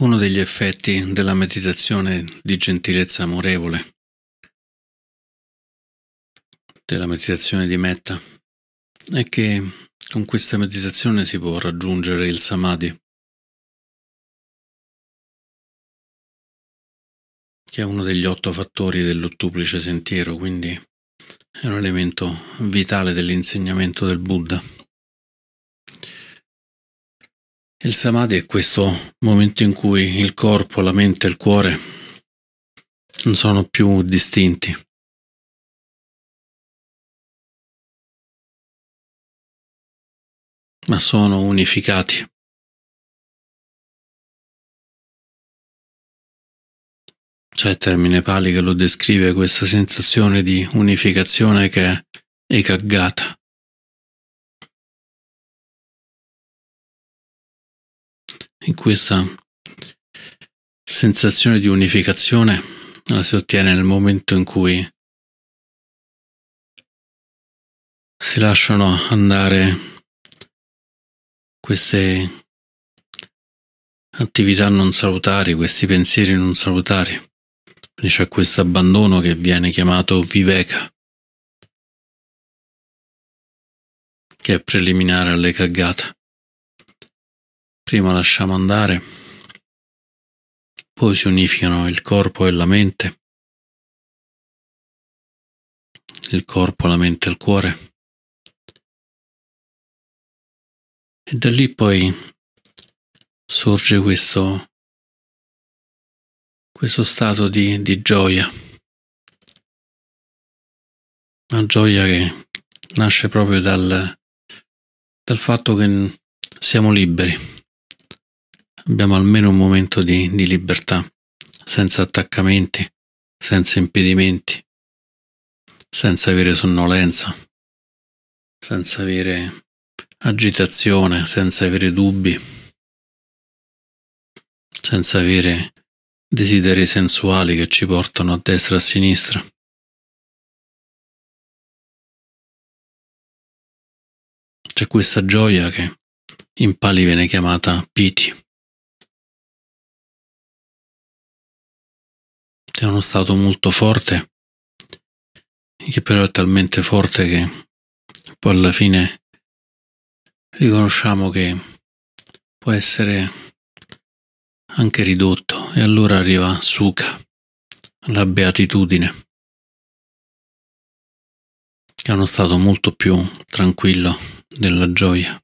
Uno degli effetti della meditazione di gentilezza amorevole, della meditazione di metta, è che con questa meditazione si può raggiungere il samadhi, che è uno degli otto fattori dell'ottuplice sentiero, quindi è un elemento vitale dell'insegnamento del Buddha. Il samadhi è questo momento in cui il corpo, la mente e il cuore non sono più distinti. ma sono unificati. C'è il termine pali che lo descrive questa sensazione di unificazione che è ekaggata. In questa sensazione di unificazione la si ottiene nel momento in cui si lasciano andare queste attività non salutari, questi pensieri non salutari. Quindi c'è questo abbandono che viene chiamato viveka, che è preliminare alle cagate. Prima lasciamo andare, poi si unificano il corpo e la mente, il corpo, la mente e il cuore. E da lì poi sorge questo, questo stato di, di gioia, una gioia che nasce proprio dal, dal fatto che siamo liberi abbiamo almeno un momento di, di libertà, senza attaccamenti, senza impedimenti, senza avere sonnolenza, senza avere agitazione, senza avere dubbi, senza avere desideri sensuali che ci portano a destra e a sinistra. C'è questa gioia che in Pali viene chiamata piti. È uno stato molto forte, che però è talmente forte che poi alla fine riconosciamo che può essere anche ridotto e allora arriva Sukha, la beatitudine, che è uno stato molto più tranquillo della gioia.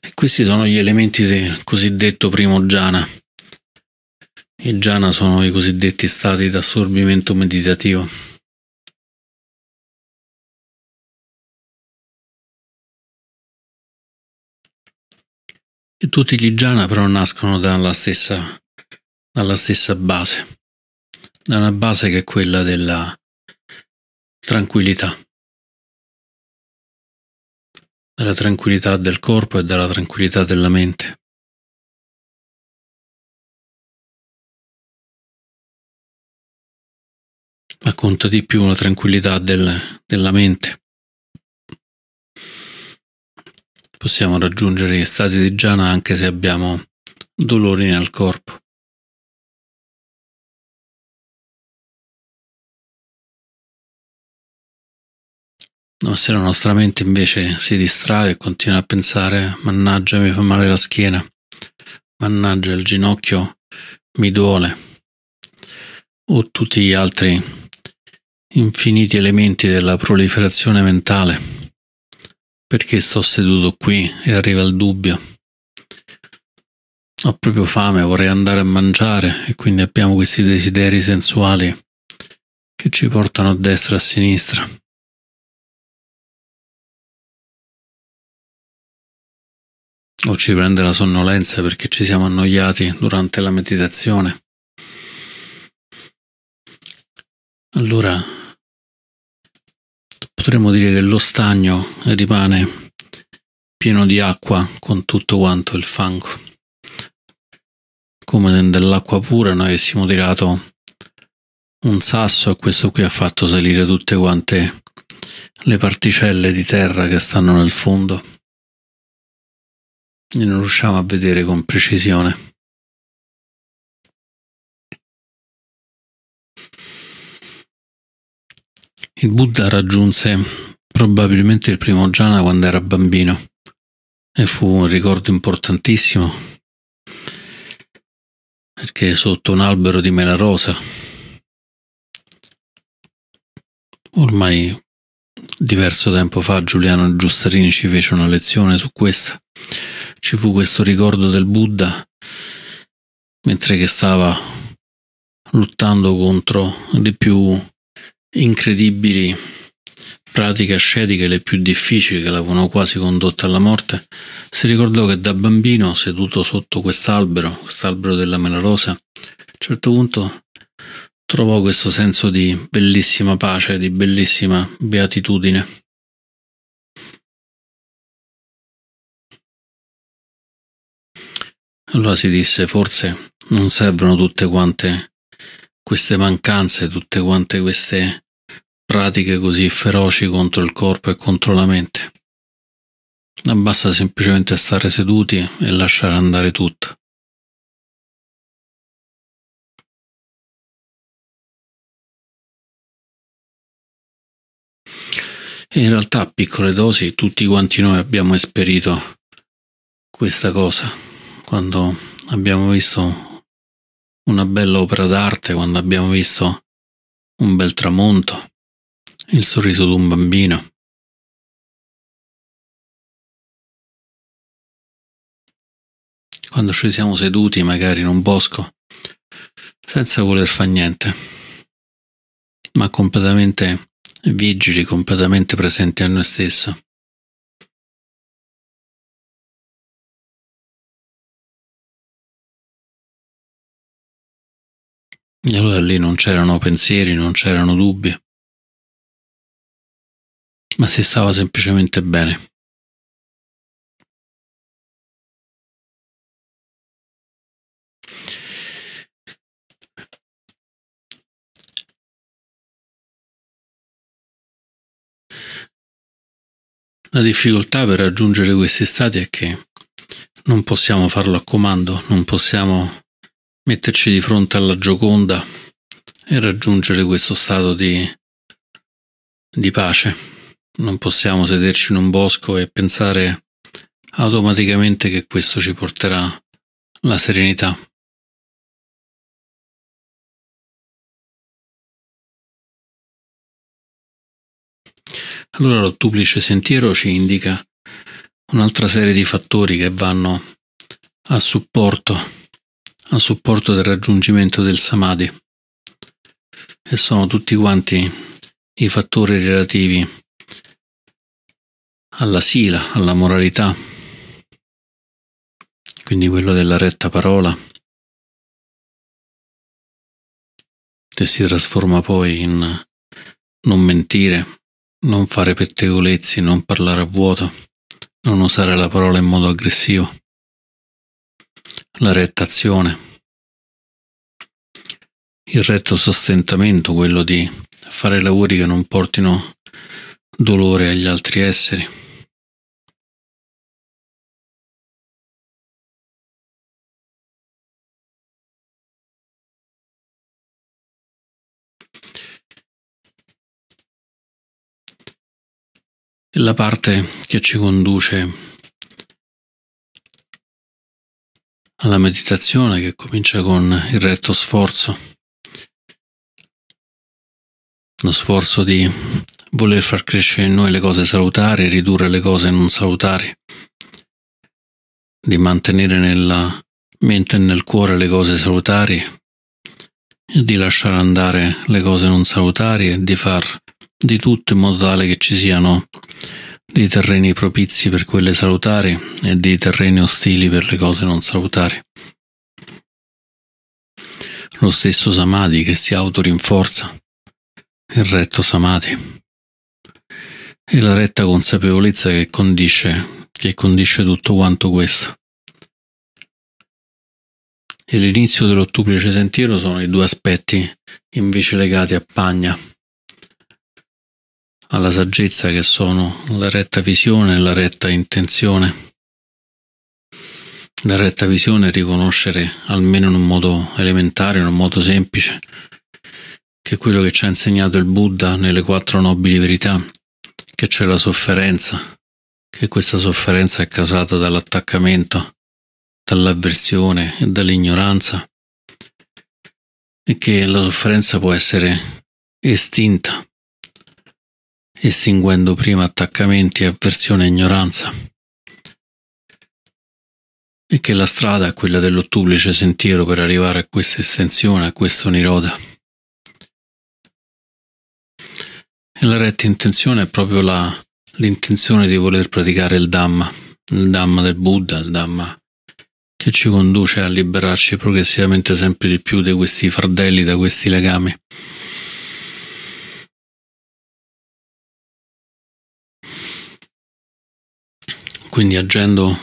E questi sono gli elementi del cosiddetto primo jhana. I jhana sono i cosiddetti stati d'assorbimento meditativo. E tutti gli jhana però nascono dalla stessa, dalla stessa base, da una base che è quella della tranquillità della tranquillità del corpo e della tranquillità della mente. Ma conta di più la tranquillità del, della mente. Possiamo raggiungere gli stati di jhana anche se abbiamo dolori nel corpo. No, se la nostra mente invece si distrae e continua a pensare mannaggia mi fa male la schiena, mannaggia il ginocchio mi duole, o tutti gli altri infiniti elementi della proliferazione mentale. Perché sto seduto qui e arriva il dubbio? Ho proprio fame, vorrei andare a mangiare e quindi abbiamo questi desideri sensuali che ci portano a destra e a sinistra. O ci prende la sonnolenza perché ci siamo annoiati durante la meditazione. Allora potremmo dire che lo stagno rimane pieno di acqua con tutto quanto il fango. Come nell'acqua pura noi avessimo tirato un sasso e questo qui ha fatto salire tutte quante le particelle di terra che stanno nel fondo e non riusciamo a vedere con precisione. Il Buddha raggiunse probabilmente il primo jhana quando era bambino e fu un ricordo importantissimo perché sotto un albero di mela rosa ormai diverso tempo fa Giuliano Giustarini ci fece una lezione su questo ci fu questo ricordo del Buddha mentre che stava lottando contro le più incredibili pratiche ascetiche, le più difficili che l'avevano quasi condotta alla morte, si ricordò che da bambino, seduto sotto quest'albero, quest'albero della mela rosa, a un certo punto trovò questo senso di bellissima pace, di bellissima beatitudine. Allora si disse, forse non servono tutte quante queste mancanze, tutte quante queste pratiche così feroci contro il corpo e contro la mente. Basta semplicemente stare seduti e lasciare andare tutto. In realtà a piccole dosi tutti quanti noi abbiamo esperito questa cosa quando abbiamo visto una bella opera d'arte, quando abbiamo visto un bel tramonto, il sorriso di un bambino. Quando ci siamo seduti magari in un bosco senza voler fare niente, ma completamente vigili, completamente presenti a noi stessi. E allora lì non c'erano pensieri, non c'erano dubbi, ma si stava semplicemente bene. La difficoltà per raggiungere questi stati è che non possiamo farlo a comando, non possiamo metterci di fronte alla Gioconda e raggiungere questo stato di, di pace. Non possiamo sederci in un bosco e pensare automaticamente che questo ci porterà la serenità. Allora l'ottuplice sentiero ci indica un'altra serie di fattori che vanno a supporto a supporto del raggiungimento del samadhi. E sono tutti quanti i fattori relativi alla sila, alla moralità, quindi quello della retta parola, che si trasforma poi in non mentire, non fare pettegolezzi, non parlare a vuoto, non usare la parola in modo aggressivo la rettazione, il retto sostentamento, quello di fare lavori che non portino dolore agli altri esseri. La parte che ci conduce alla meditazione che comincia con il retto sforzo, lo sforzo di voler far crescere in noi le cose salutari, ridurre le cose non salutari, di mantenere nella mente e nel cuore le cose salutari. Di lasciare andare le cose non salutari e di far di tutto in modo tale che ci siano di terreni propizi per quelle salutari e di terreni ostili per le cose non salutari. Lo stesso Samadhi che si autorinforza, il retto Samadhi, e la retta consapevolezza che condisce, che condisce tutto quanto questo. E l'inizio dell'ottuplice sentiero sono i due aspetti invece legati a Pagna, alla saggezza che sono la retta visione e la retta intenzione. La retta visione è riconoscere, almeno in un modo elementare, in un modo semplice, che quello che ci ha insegnato il Buddha nelle quattro nobili verità, che c'è la sofferenza, che questa sofferenza è causata dall'attaccamento, dall'avversione e dall'ignoranza, e che la sofferenza può essere estinta, estinguendo prima attaccamenti, avversione e ignoranza, e che la strada è quella dell'ottuplice sentiero per arrivare a questa estensione, a questo niroda. E la retta intenzione è proprio la, l'intenzione di voler praticare il Dhamma, il Dhamma del Buddha, il Dhamma che ci conduce a liberarci progressivamente sempre di più da questi fardelli, da questi legami. Quindi agendo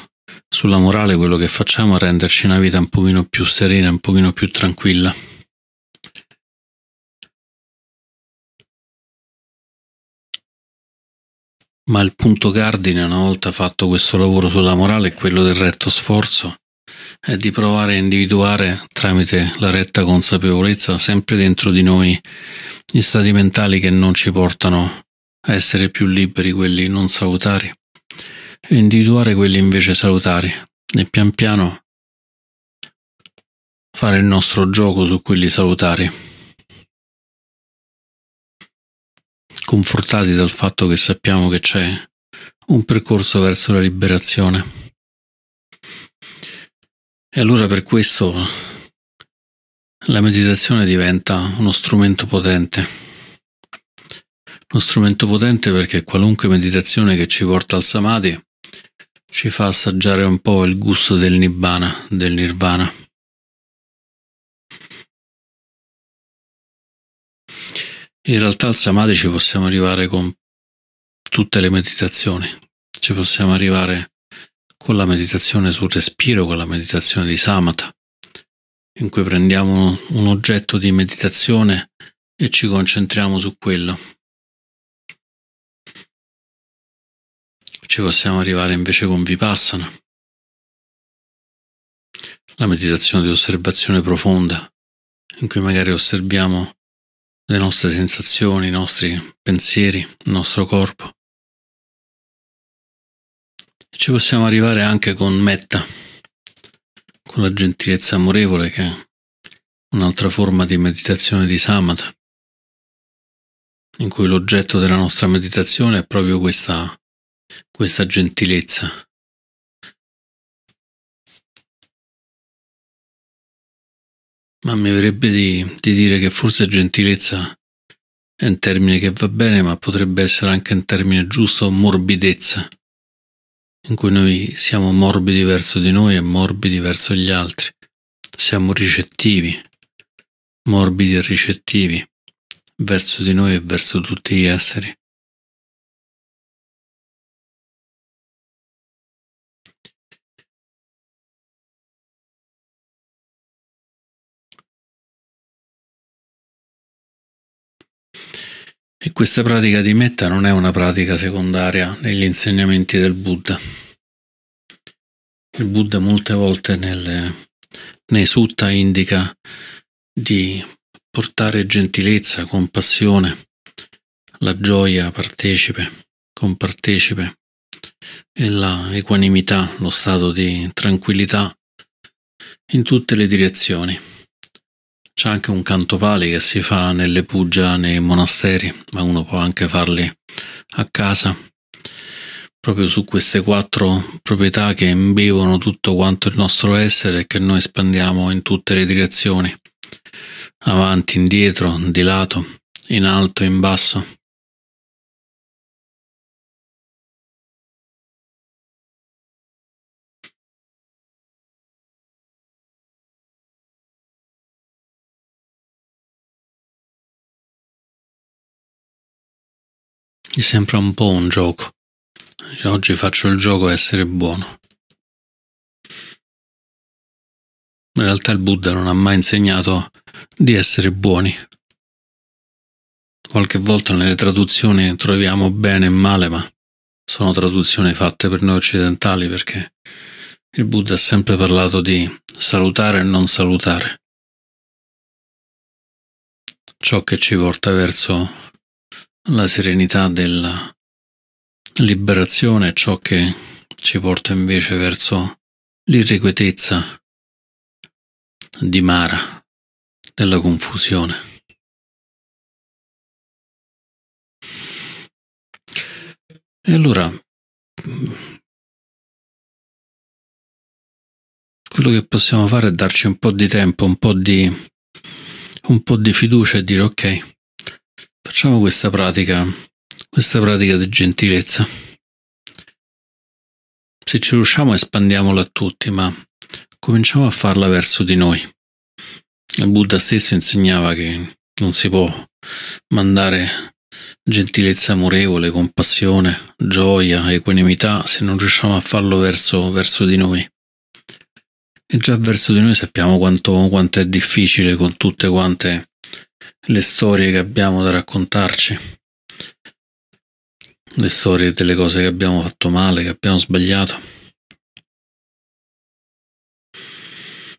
sulla morale quello che facciamo è renderci una vita un pochino più serena, un pochino più tranquilla. Ma il punto cardine, una volta fatto questo lavoro sulla morale, è quello del retto sforzo, è di provare a individuare tramite la retta consapevolezza sempre dentro di noi gli stati mentali che non ci portano a essere più liberi, quelli non salutari, e individuare quelli invece salutari e pian piano fare il nostro gioco su quelli salutari. confortati dal fatto che sappiamo che c'è un percorso verso la liberazione. E allora per questo la meditazione diventa uno strumento potente. Uno strumento potente perché qualunque meditazione che ci porta al samadhi ci fa assaggiare un po' il gusto del nibbana, del nirvana. In realtà al samadhi ci possiamo arrivare con tutte le meditazioni, ci possiamo arrivare con la meditazione sul respiro, con la meditazione di samatha, in cui prendiamo un oggetto di meditazione e ci concentriamo su quello. Ci possiamo arrivare invece con vipassana, la meditazione di osservazione profonda, in cui magari osserviamo le nostre sensazioni, i nostri pensieri, il nostro corpo. Ci possiamo arrivare anche con metta, con la gentilezza amorevole che è un'altra forma di meditazione di samatha, in cui l'oggetto della nostra meditazione è proprio questa, questa gentilezza, ma mi verrebbe di, di dire che forse gentilezza è un termine che va bene, ma potrebbe essere anche un termine giusto, morbidezza, in cui noi siamo morbidi verso di noi e morbidi verso gli altri. Siamo ricettivi, morbidi e ricettivi verso di noi e verso tutti gli esseri. Questa pratica di metta non è una pratica secondaria negli insegnamenti del Buddha. Il Buddha molte volte nelle, nei sutta indica di portare gentilezza, compassione, la gioia partecipe, compartecipe e la equanimità, lo stato di tranquillità in tutte le direzioni. C'è anche un canto pali che si fa nelle pugia nei monasteri, ma uno può anche farli a casa, proprio su queste quattro proprietà che imbevono tutto quanto il nostro essere e che noi espandiamo in tutte le direzioni, avanti, indietro, di lato, in alto, in basso. Mi sembra un po' un gioco. Oggi faccio il gioco a essere buono. In realtà il Buddha non ha mai insegnato di essere buoni. qualche volta nelle traduzioni troviamo bene e male, ma sono traduzioni fatte per noi occidentali perché il Buddha ha sempre parlato di salutare e non salutare. Ciò che ci porta verso la serenità della liberazione, ciò che ci porta invece verso l'irrequietezza di Mara, della confusione. E allora, quello che possiamo fare è darci un po' di tempo, un po' di, un po' di fiducia e dire ok, facciamo questa pratica, questa pratica di gentilezza. Se ci riusciamo espandiamola a tutti, ma cominciamo a farla verso di noi. Il Buddha stesso insegnava che non si può mandare gentilezza amorevole, compassione, gioia, equanimità, se non riusciamo a farlo verso, verso di noi. E già verso di noi sappiamo quanto, quanto è difficile con tutte quante le storie che abbiamo da raccontarci, le storie delle cose che abbiamo fatto male, che abbiamo sbagliato.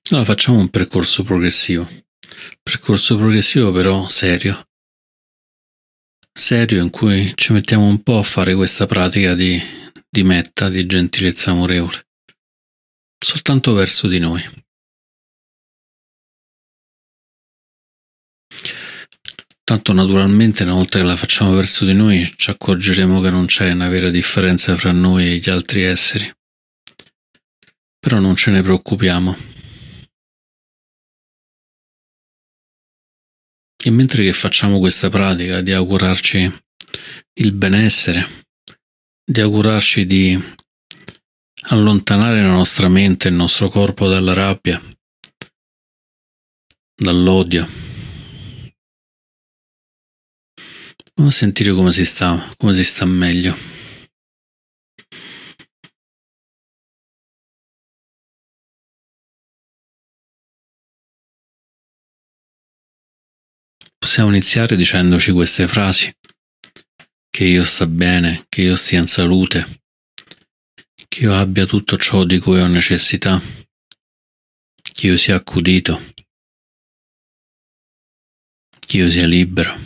Allora facciamo un percorso progressivo, percorso progressivo però serio, serio in cui ci mettiamo un po' a fare questa pratica di, di metta, di gentilezza amorevole, soltanto verso di noi. Tanto naturalmente una volta che la facciamo verso di noi ci accorgeremo che non c'è una vera differenza fra noi e gli altri esseri. Però non ce ne preoccupiamo. E mentre che facciamo questa pratica di augurarci il benessere, di augurarci di allontanare la nostra mente e il nostro corpo dalla rabbia, dall'odio, a sentire come si sta, come si sta meglio. Possiamo iniziare dicendoci queste frasi. Che io sta bene, che io stia in salute, che io abbia tutto ciò di cui ho necessità, che io sia accudito, che io sia libero.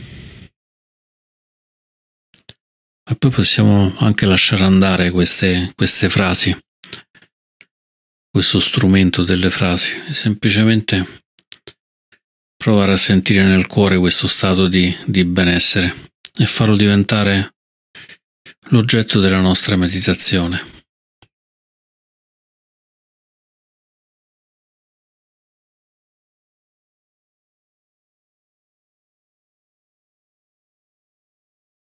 E poi possiamo anche lasciare andare queste, queste frasi, questo strumento delle frasi, semplicemente provare a sentire nel cuore questo stato di, di benessere e farlo diventare l'oggetto della nostra meditazione.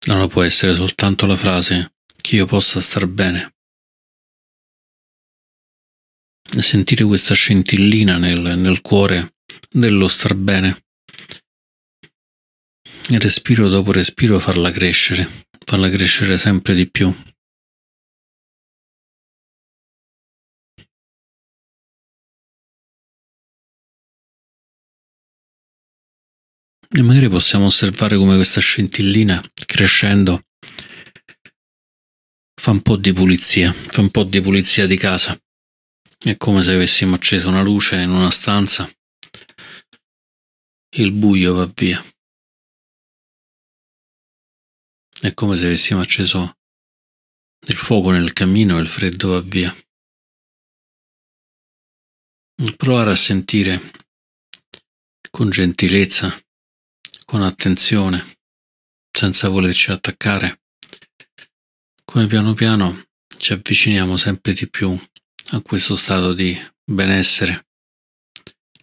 Non può essere soltanto la frase che io possa star bene. Sentire questa scintillina nel, nel cuore dello star bene. Respiro dopo respiro farla crescere, farla crescere sempre di più. E magari possiamo osservare come questa scintillina crescendo fa un po' di pulizia, fa un po' di pulizia di casa. È come se avessimo acceso una luce in una stanza il buio va via. È come se avessimo acceso il fuoco nel camino e il freddo va via. Provare a sentire con gentilezza, con attenzione, senza volerci attaccare, come piano piano ci avviciniamo sempre di più a questo stato di benessere,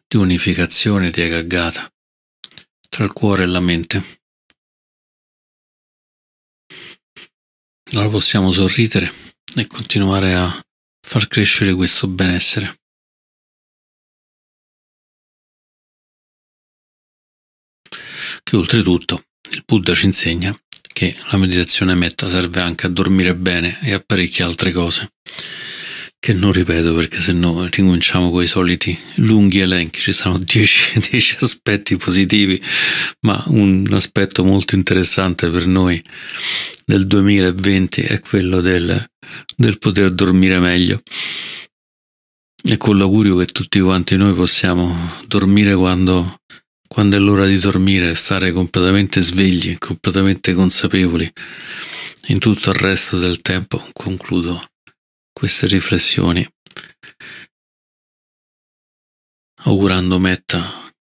di unificazione, di agaggata tra il cuore e la mente. Allora possiamo sorridere e continuare a far crescere questo benessere. Che oltretutto il Buddha ci insegna che la meditazione metta serve anche a dormire bene e a parecchie altre cose. che non ripeto perché se no ricominciamo con i soliti lunghi elenchi, ci sono 10 aspetti positivi, ma un aspetto molto interessante per noi del 2020 è quello del, del poter dormire meglio e con l'augurio che tutti quanti noi possiamo dormire quando, quando è l'ora di dormire, stare completamente svegli, completamente consapevoli. In tutto il resto del tempo concludo queste riflessioni augurando metta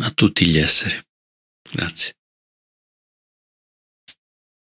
a tutti gli esseri. Grazie.